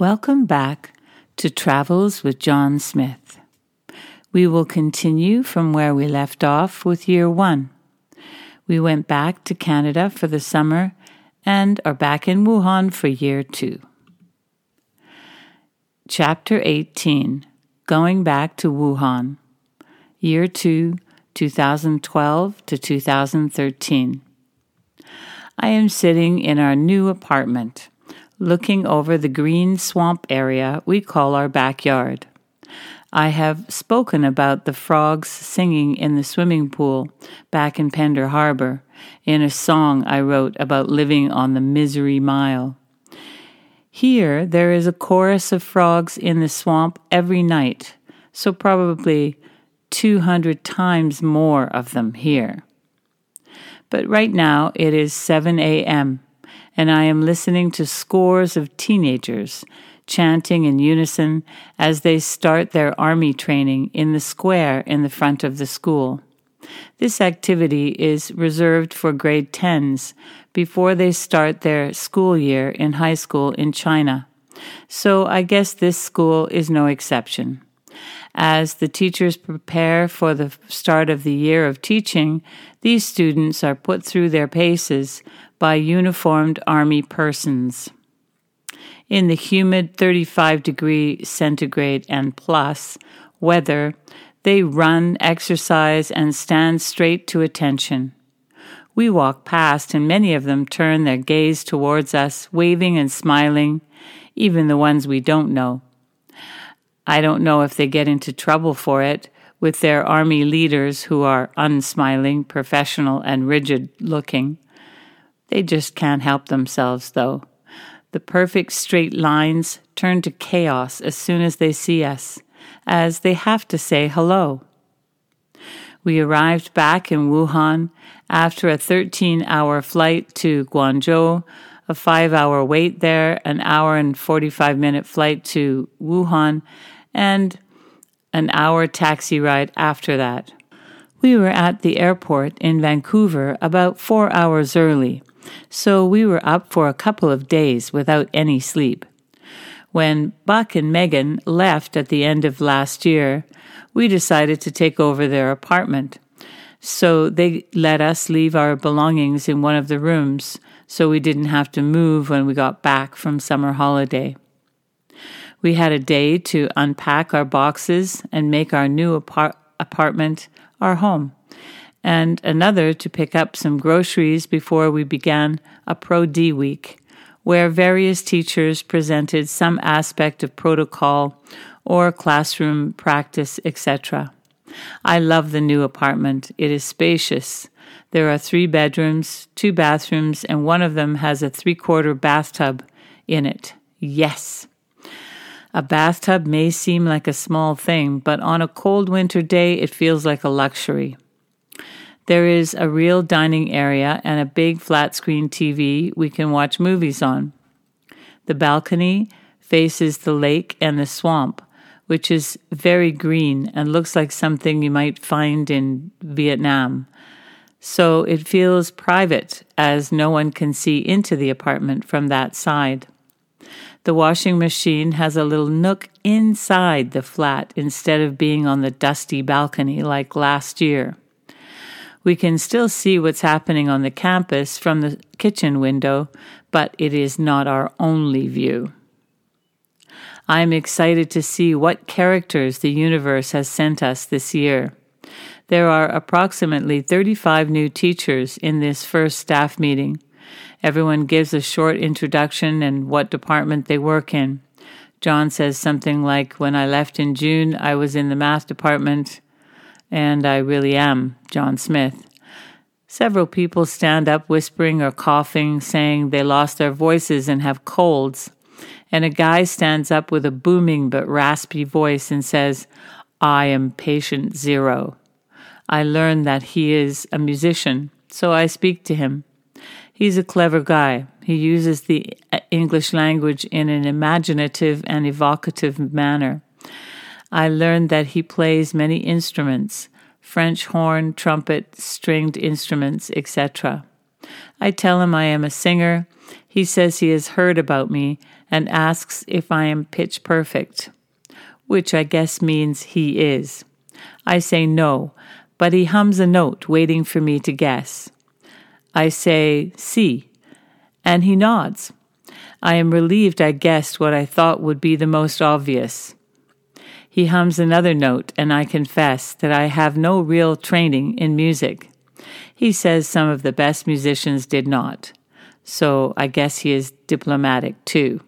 Welcome back to Travels with John Smith. We will continue from where we left off with year one. We went back to Canada for the summer and are back in Wuhan for year two. Chapter 18 Going Back to Wuhan, Year 2, 2012 to 2013. I am sitting in our new apartment looking over the green swamp area we call our backyard. I have spoken about the frogs singing in the swimming pool back in Pender Harbor in a song I wrote about living on the Misery Mile. Here, there is a chorus of frogs in the swamp every night, so probably 200 times more of them here. But right now it is 7 a.m and I am listening to scores of teenagers chanting in unison as they start their army training in the square in the front of the school. This activity is reserved for grade 10s before they start their school year in high school in China. So I guess this school is no exception. As the teachers prepare for the start of the year of teaching, these students are put through their paces by uniformed army persons. In the humid 35 degree centigrade and plus weather, they run, exercise, and stand straight to attention. We walk past, and many of them turn their gaze towards us, waving and smiling, even the ones we don't know. I don't know if they get into trouble for it with their army leaders who are unsmiling, professional, and rigid looking. They just can't help themselves, though. The perfect straight lines turn to chaos as soon as they see us, as they have to say hello. We arrived back in Wuhan after a 13 hour flight to Guangzhou, a five hour wait there, an hour and 45 minute flight to Wuhan, and an hour taxi ride after that. We were at the airport in Vancouver about four hours early so we were up for a couple of days without any sleep. When Buck and Megan left at the end of last year, we decided to take over their apartment. So they let us leave our belongings in one of the rooms so we didn't have to move when we got back from summer holiday. We had a day to unpack our boxes and make our new apart- apartment our home and another to pick up some groceries before we began a Pro D week, where various teachers presented some aspect of protocol or classroom practice, etc. I love the new apartment. It is spacious. There are three bedrooms, two bathrooms, and one of them has a three quarter bathtub in it. Yes. A bathtub may seem like a small thing, but on a cold winter day, it feels like a luxury. There is a real dining area and a big flat screen TV we can watch movies on. The balcony faces the lake and the swamp, which is very green and looks like something you might find in Vietnam. So it feels private as no one can see into the apartment from that side. The washing machine has a little nook inside the flat instead of being on the dusty balcony like last year we can still see what's happening on the campus from the kitchen window, but it is not our only view. I am excited to see what characters the universe has sent us this year. There are approximately 35 new teachers in this first staff meeting. Everyone gives a short introduction and what department they work in. John says something like, When I left in June, I was in the math department and I really am John Smith. Several people stand up whispering or coughing, saying they lost their voices and have colds. And a guy stands up with a booming but raspy voice and says, I am patient zero. I learn that he is a musician, so I speak to him. He's a clever guy. He uses the uh, English language in an imaginative and evocative manner. I learned that he plays many instruments French horn, trumpet, stringed instruments, etc. I tell him I am a singer. He says he has heard about me and asks if I am pitch perfect, which I guess means he is. I say no, but he hums a note waiting for me to guess. I say, see, and he nods. I am relieved I guessed what I thought would be the most obvious. He hums another note, and I confess that I have no real training in music. He says some of the best musicians did not, so I guess he is diplomatic too.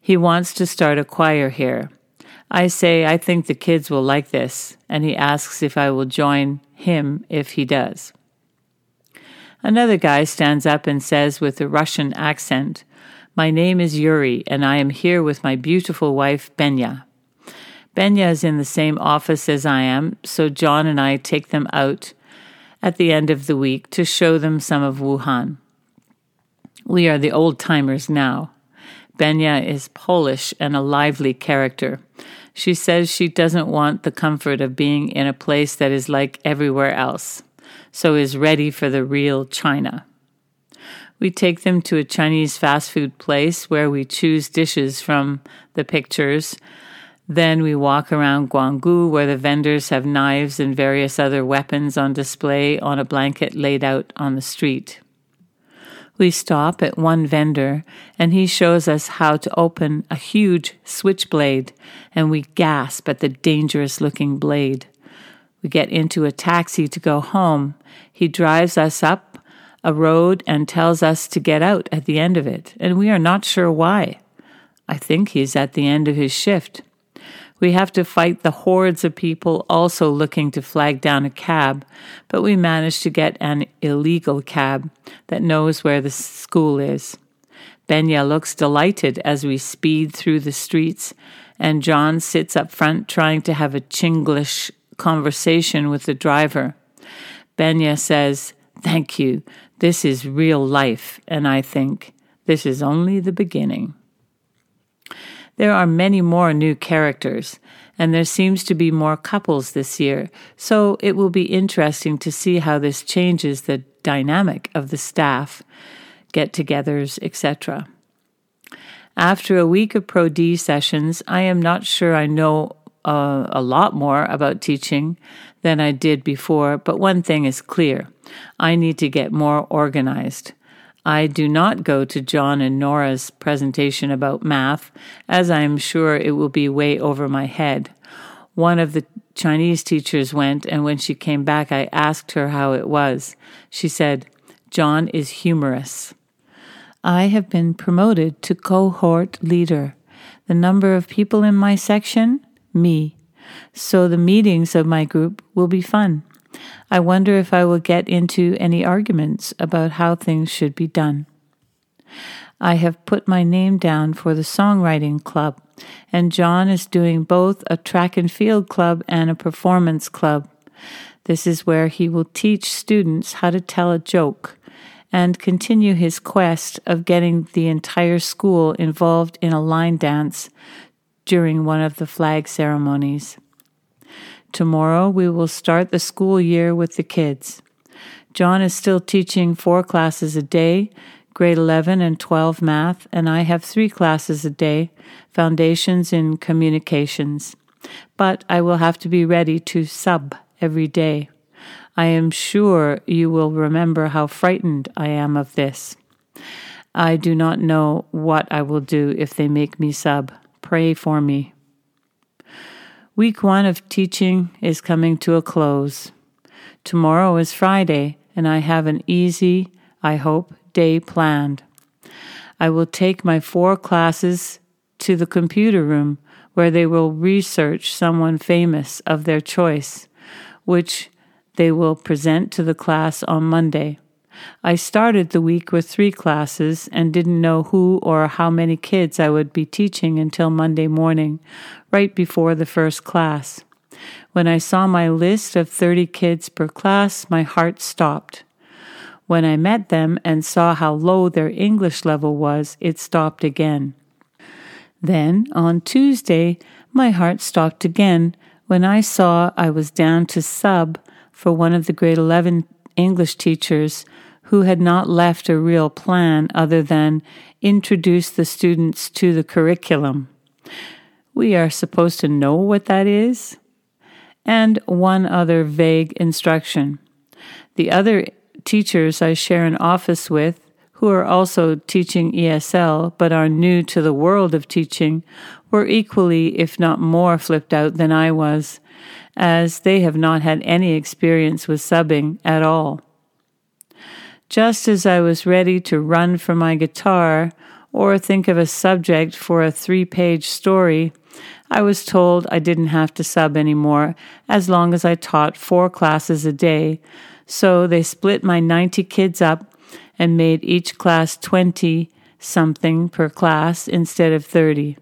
He wants to start a choir here. I say I think the kids will like this, and he asks if I will join him if he does. Another guy stands up and says with a Russian accent, My name is Yuri, and I am here with my beautiful wife, Benya. Benya is in the same office as I am, so John and I take them out at the end of the week to show them some of Wuhan. We are the old timers now. Benya is Polish and a lively character. She says she doesn't want the comfort of being in a place that is like everywhere else, so is ready for the real China. We take them to a Chinese fast food place where we choose dishes from the pictures then we walk around Guanggu, where the vendors have knives and various other weapons on display on a blanket laid out on the street. We stop at one vendor, and he shows us how to open a huge switchblade, and we gasp at the dangerous looking blade. We get into a taxi to go home. He drives us up a road and tells us to get out at the end of it, and we are not sure why. I think he's at the end of his shift. We have to fight the hordes of people also looking to flag down a cab, but we manage to get an illegal cab that knows where the school is. Benya looks delighted as we speed through the streets, and John sits up front trying to have a Chinglish conversation with the driver. Benya says, Thank you. This is real life. And I think, this is only the beginning. There are many more new characters, and there seems to be more couples this year, so it will be interesting to see how this changes the dynamic of the staff, get togethers, etc. After a week of Pro D sessions, I am not sure I know uh, a lot more about teaching than I did before, but one thing is clear I need to get more organized. I do not go to John and Nora's presentation about math, as I am sure it will be way over my head. One of the Chinese teachers went, and when she came back, I asked her how it was. She said, John is humorous. I have been promoted to cohort leader. The number of people in my section? Me. So the meetings of my group will be fun. I wonder if I will get into any arguments about how things should be done. I have put my name down for the songwriting club, and John is doing both a track and field club and a performance club. This is where he will teach students how to tell a joke and continue his quest of getting the entire school involved in a line dance during one of the flag ceremonies. Tomorrow we will start the school year with the kids. John is still teaching four classes a day, grade 11 and 12 math, and I have three classes a day, foundations in communications. But I will have to be ready to sub every day. I am sure you will remember how frightened I am of this. I do not know what I will do if they make me sub. Pray for me. Week one of teaching is coming to a close. Tomorrow is Friday, and I have an easy, I hope, day planned. I will take my four classes to the computer room where they will research someone famous of their choice, which they will present to the class on Monday. I started the week with three classes and didn't know who or how many kids I would be teaching until Monday morning, right before the first class. When I saw my list of 30 kids per class, my heart stopped. When I met them and saw how low their English level was, it stopped again. Then, on Tuesday, my heart stopped again when I saw I was down to sub for one of the grade 11 English teachers who had not left a real plan other than introduce the students to the curriculum. We are supposed to know what that is. And one other vague instruction. The other teachers I share an office with, who are also teaching ESL but are new to the world of teaching, were equally, if not more, flipped out than I was, as they have not had any experience with subbing at all. Just as I was ready to run for my guitar or think of a subject for a three page story, I was told I didn't have to sub anymore as long as I taught four classes a day. So they split my 90 kids up and made each class 20 something per class instead of 30.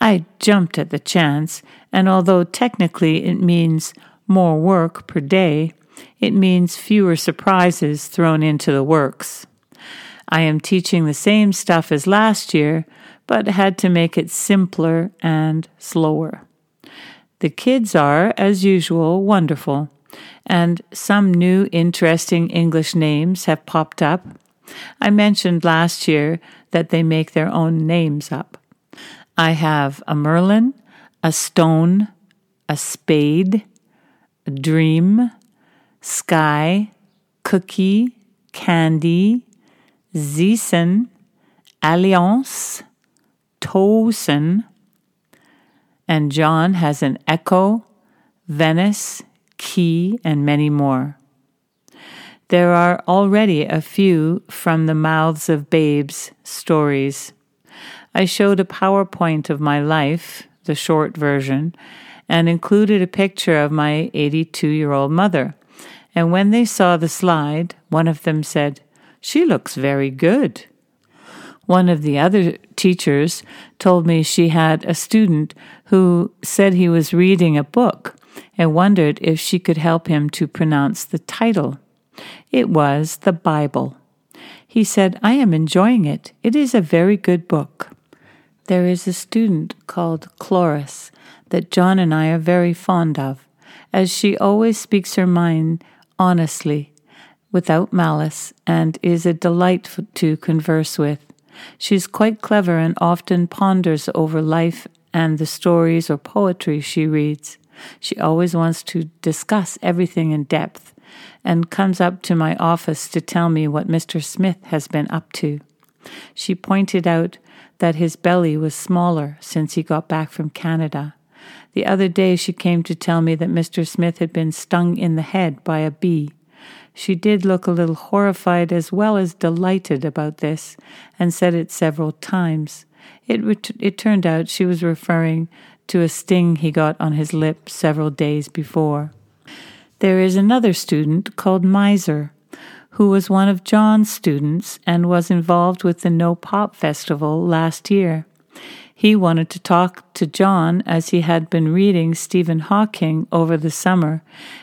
I jumped at the chance, and although technically it means more work per day, it means fewer surprises thrown into the works. I am teaching the same stuff as last year, but had to make it simpler and slower. The kids are, as usual, wonderful, and some new interesting English names have popped up. I mentioned last year that they make their own names up. I have a Merlin, a stone, a spade, a dream, sky, cookie, candy, Zisen, alliance, Tosen, and John has an echo, Venice, key, and many more. There are already a few from the mouths of babes stories. I showed a PowerPoint of my life, the short version, and included a picture of my 82 year old mother. And when they saw the slide, one of them said, She looks very good. One of the other teachers told me she had a student who said he was reading a book and wondered if she could help him to pronounce the title. It was the Bible. He said, I am enjoying it. It is a very good book. There is a student called Chloris that John and I are very fond of, as she always speaks her mind honestly, without malice, and is a delight to converse with. She's quite clever and often ponders over life and the stories or poetry she reads. She always wants to discuss everything in depth and comes up to my office to tell me what Mr. Smith has been up to. She pointed out that his belly was smaller since he got back from Canada. The other day she came to tell me that Mr. Smith had been stung in the head by a bee. She did look a little horrified as well as delighted about this, and said it several times. It, ret- it turned out she was referring to a sting he got on his lip several days before. There is another student called Miser who was one of John's students and was involved with the No Pop Festival last year. He wanted to talk to John as he had been reading Stephen Hawking over the summer,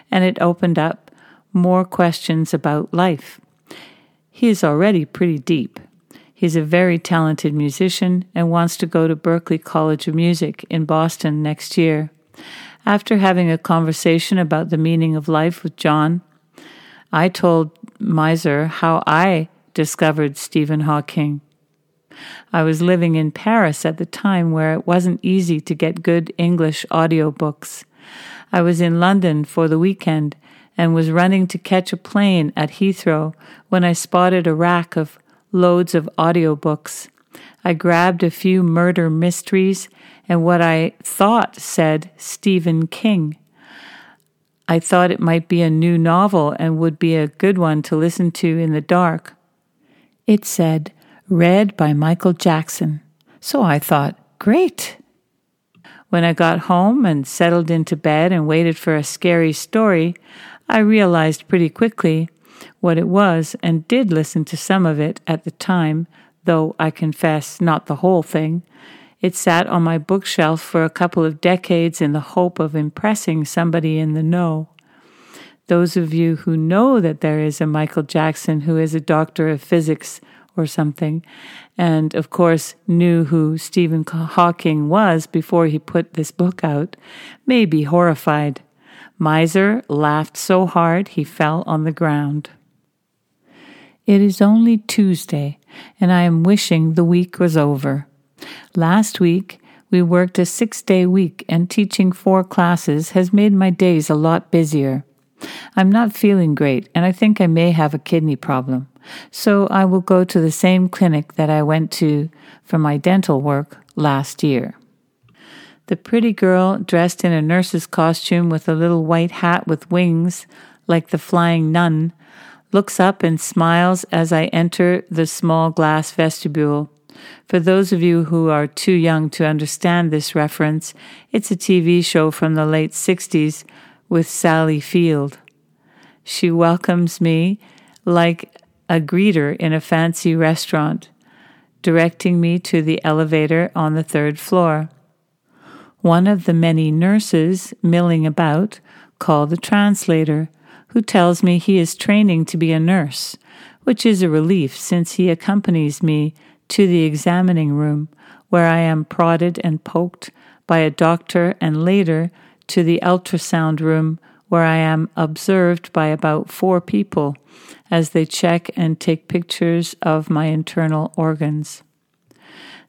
and it opened up more questions about life. He is already pretty deep. He's a very talented musician and wants to go to Berklee College of Music in Boston next year. After having a conversation about the meaning of life with John, I told Miser how I discovered Stephen Hawking. I was living in Paris at the time where it wasn't easy to get good English audiobooks. I was in London for the weekend and was running to catch a plane at Heathrow when I spotted a rack of loads of audiobooks. I grabbed a few murder mysteries and what I thought said Stephen King. I thought it might be a new novel and would be a good one to listen to in the dark. It said, read by Michael Jackson. So I thought, great. When I got home and settled into bed and waited for a scary story, I realized pretty quickly what it was and did listen to some of it at the time, though I confess not the whole thing. It sat on my bookshelf for a couple of decades in the hope of impressing somebody in the know. Those of you who know that there is a Michael Jackson who is a doctor of physics or something, and of course knew who Stephen Hawking was before he put this book out, may be horrified. Miser laughed so hard he fell on the ground. It is only Tuesday, and I am wishing the week was over. Last week, we worked a six day week, and teaching four classes has made my days a lot busier. I'm not feeling great, and I think I may have a kidney problem. So I will go to the same clinic that I went to for my dental work last year. The pretty girl, dressed in a nurse's costume with a little white hat with wings, like the flying nun, looks up and smiles as I enter the small glass vestibule. For those of you who are too young to understand this reference, it's a TV show from the late 60s with Sally Field. She welcomes me like a greeter in a fancy restaurant, directing me to the elevator on the third floor. One of the many nurses milling about call the translator, who tells me he is training to be a nurse, which is a relief since he accompanies me to the examining room, where I am prodded and poked by a doctor, and later to the ultrasound room, where I am observed by about four people as they check and take pictures of my internal organs.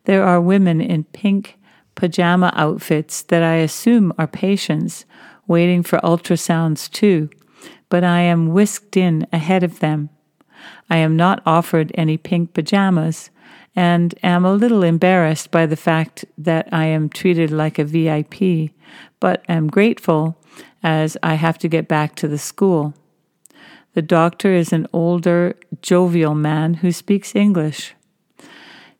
There are women in pink pajama outfits that I assume are patients waiting for ultrasounds too, but I am whisked in ahead of them. I am not offered any pink pajamas, and am a little embarrassed by the fact that I am treated like a VIP, but am grateful as I have to get back to the school. The doctor is an older, jovial man who speaks English.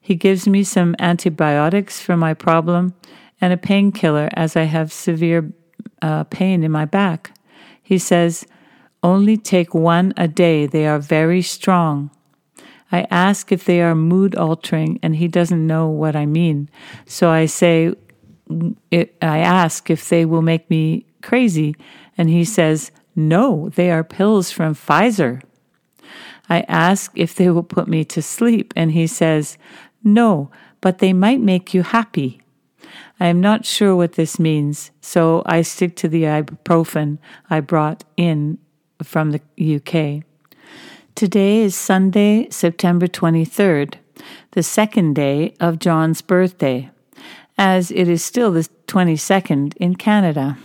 He gives me some antibiotics for my problem and a painkiller as I have severe uh, pain in my back. He says, Only take one a day, they are very strong. I ask if they are mood altering, and he doesn't know what I mean. So I say, I ask if they will make me crazy, and he says, No, they are pills from Pfizer. I ask if they will put me to sleep, and he says, No, but they might make you happy. I am not sure what this means, so I stick to the ibuprofen I brought in from the UK. Today is Sunday, September 23rd, the second day of John's birthday, as it is still the 22nd in Canada.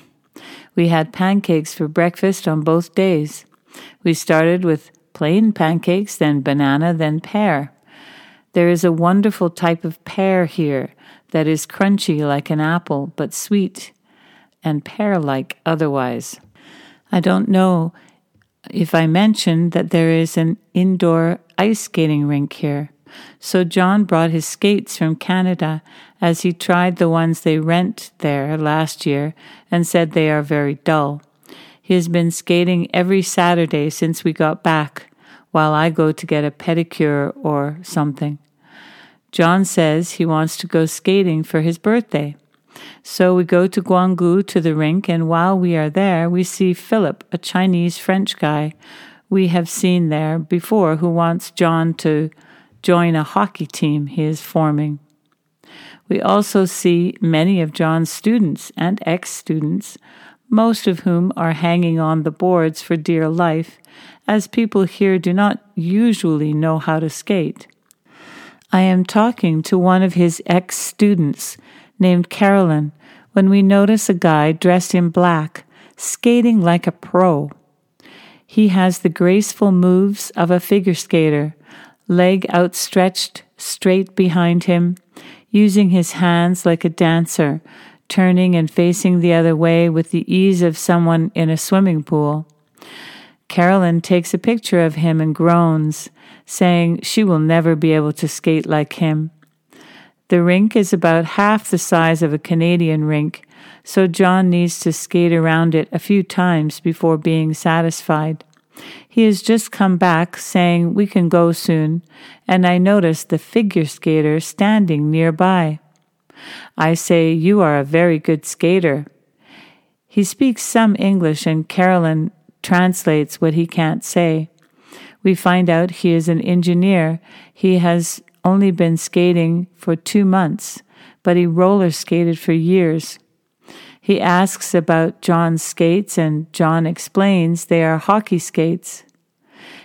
We had pancakes for breakfast on both days. We started with plain pancakes, then banana, then pear. There is a wonderful type of pear here that is crunchy like an apple, but sweet and pear like otherwise. I don't know if I mentioned that there is an indoor ice skating rink here. So John brought his skates from Canada as he tried the ones they rent there last year and said they are very dull. He has been skating every Saturday since we got back, while I go to get a pedicure or something. John says he wants to go skating for his birthday. So we go to Guanggu to the rink, and while we are there, we see Philip, a Chinese French guy we have seen there before, who wants John to join a hockey team he is forming. We also see many of John's students and ex students, most of whom are hanging on the boards for dear life, as people here do not usually know how to skate. I am talking to one of his ex students named Carolyn when we notice a guy dressed in black skating like a pro. He has the graceful moves of a figure skater, leg outstretched straight behind him, using his hands like a dancer, turning and facing the other way with the ease of someone in a swimming pool. Carolyn takes a picture of him and groans, saying she will never be able to skate like him. The rink is about half the size of a Canadian rink, so John needs to skate around it a few times before being satisfied. He has just come back saying we can go soon, and I notice the figure skater standing nearby. I say, You are a very good skater. He speaks some English, and Carolyn translates what he can't say. We find out he is an engineer. He has only been skating for two months, but he roller skated for years. He asks about John's skates, and John explains they are hockey skates.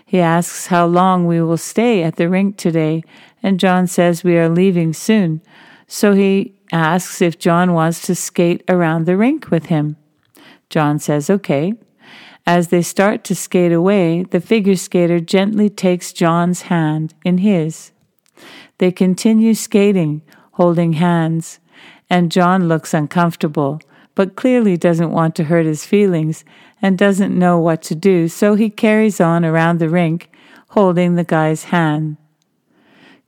He asks how long we will stay at the rink today, and John says we are leaving soon. So he asks if John wants to skate around the rink with him. John says okay. As they start to skate away, the figure skater gently takes John's hand in his. They continue skating, holding hands, and John looks uncomfortable, but clearly doesn't want to hurt his feelings and doesn't know what to do, so he carries on around the rink, holding the guy's hand.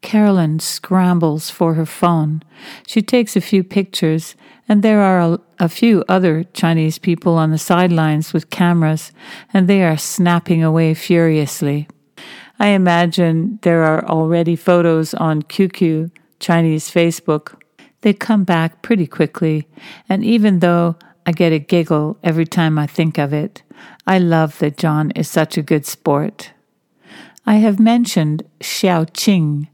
Carolyn scrambles for her phone. She takes a few pictures, and there are a, a, few other Chinese people on the sidelines with cameras, and they are snapping away furiously. I imagine there are already photos on QQ, Chinese Facebook. They come back pretty quickly, and even though I get a giggle every time I think of it, I love that John is such a good sport. I have mentioned Xiao Qing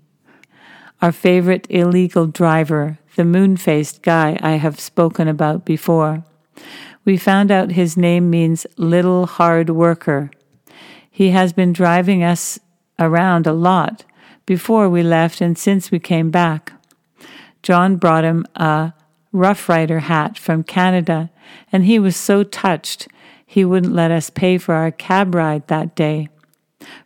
our favorite illegal driver, the moon faced guy I have spoken about before. We found out his name means little hard worker. He has been driving us around a lot before we left and since we came back. John brought him a Rough Rider hat from Canada, and he was so touched he wouldn't let us pay for our cab ride that day.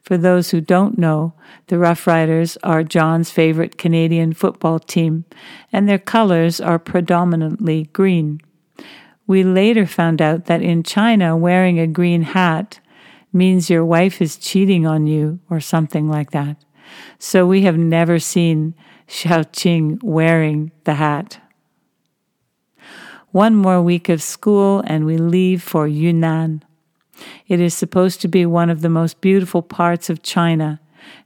For those who don't know, the Roughriders are John's favorite Canadian football team, and their colors are predominantly green. We later found out that in China, wearing a green hat means your wife is cheating on you or something like that. So we have never seen Xiaoqing wearing the hat. One more week of school and we leave for Yunnan. It is supposed to be one of the most beautiful parts of China,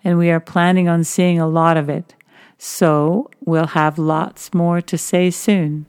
and we are planning on seeing a lot of it. So we'll have lots more to say soon.